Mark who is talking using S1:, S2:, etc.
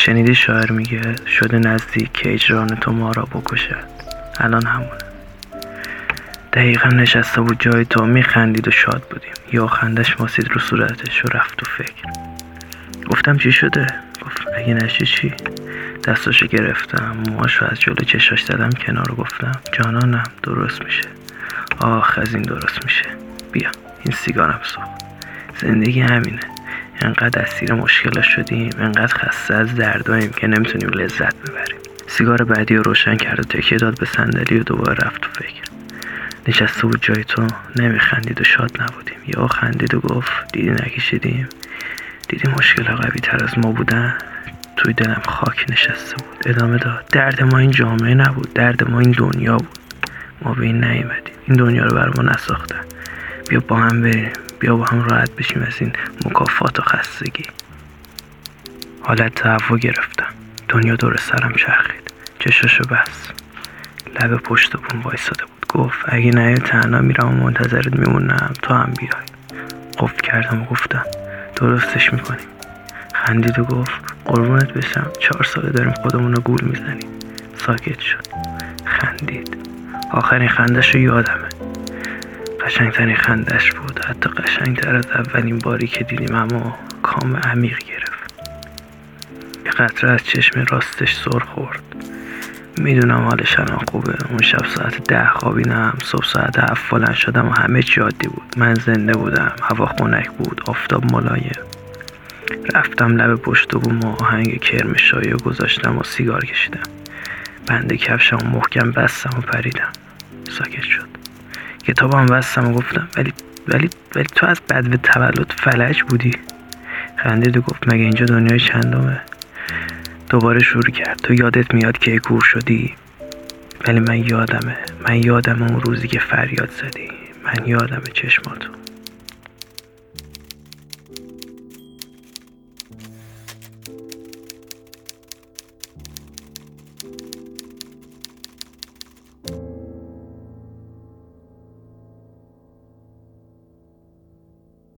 S1: شنیدی شاعر میگه شده نزدیک که اجران تو ما را بکشد الان همونه. دقیقا نشسته بود جای تو میخندید و شاد بودیم. یا خندش ماسید رو صورتش و رفت تو فکر. گفتم چی شده؟ گفت اگه نشی چی؟ دستاشو گرفتم موهاشو از جلو چشاش زدم کنار و گفتم جانانم درست میشه. آخ از این درست میشه. بیا این سیگارم سوخت. زندگی همینه. انقدر اسیر مشکلات شدیم انقدر خسته از درداییم که نمی‌تونیم لذت ببریم. سیگار بعدی رو روشن کرد و تکیه داد به صندلی و دوباره رفت تو فکر. نشسته بود جای تو نمیخندید و شاد نبودیم. یا خندید و گفت دیدی نکشیدیم؟ دیدی مشکل قوی تر از ما بودن توی دلم خاک نشسته بود. ادامه داد. درد ما این جامعه نبود درد ما این دنیا بود. ما به این نیومدیم. این دنیا رو بر ما نساختن بیا با هم بریم. بیا با هم راحت بشیم از این مکافات و خستگی. حالت تهوع گرفتم. دنیا دور سرم چرخید. چشاشو بس لب پشت بوم وایساده بود. گفت اگه نه تنها میرم و منتظرت میمونم. تو هم بیای. قفل کردم و گفتم درستش می‌کنیم. خندید و گفت قربونت بشم. چهار ساله داریم خودمون رو گول می‌زنیم. ساکت شد. خندید. آخرین خندش رو یادمه. قشنگترین خندش بود. حتی قشنگتر از اولین باری که دیدیم اما کام عمیق گرفت. یه قطره از چشم راستش سر خورد. می‌دونم حالش الان خوبه. اون شب ساعت ده خوابیدم. صبح ساعت هفت بلند شدم و همه چی عادی بود. من زنده بودم. هوا خنک بود. آفتاب ملایم. رفتم لب پشت و آهنگ کرمشایی و گذاشتم و سیگار کشیدم. بند کفشم محکم بستم و پریدم. ساکت شد. کتاب هم بستم و گفتم ولی ولی ولی تو از بد به تولد فلج بودی. خندید و گفت مگه اینجا دنیای چندمه؟ دوباره شروع کرد. تو یادت میاد که کور شدی؟ ولی من یادمه. من یادم اون روزی که فریاد زدی. من یادم چشماتو.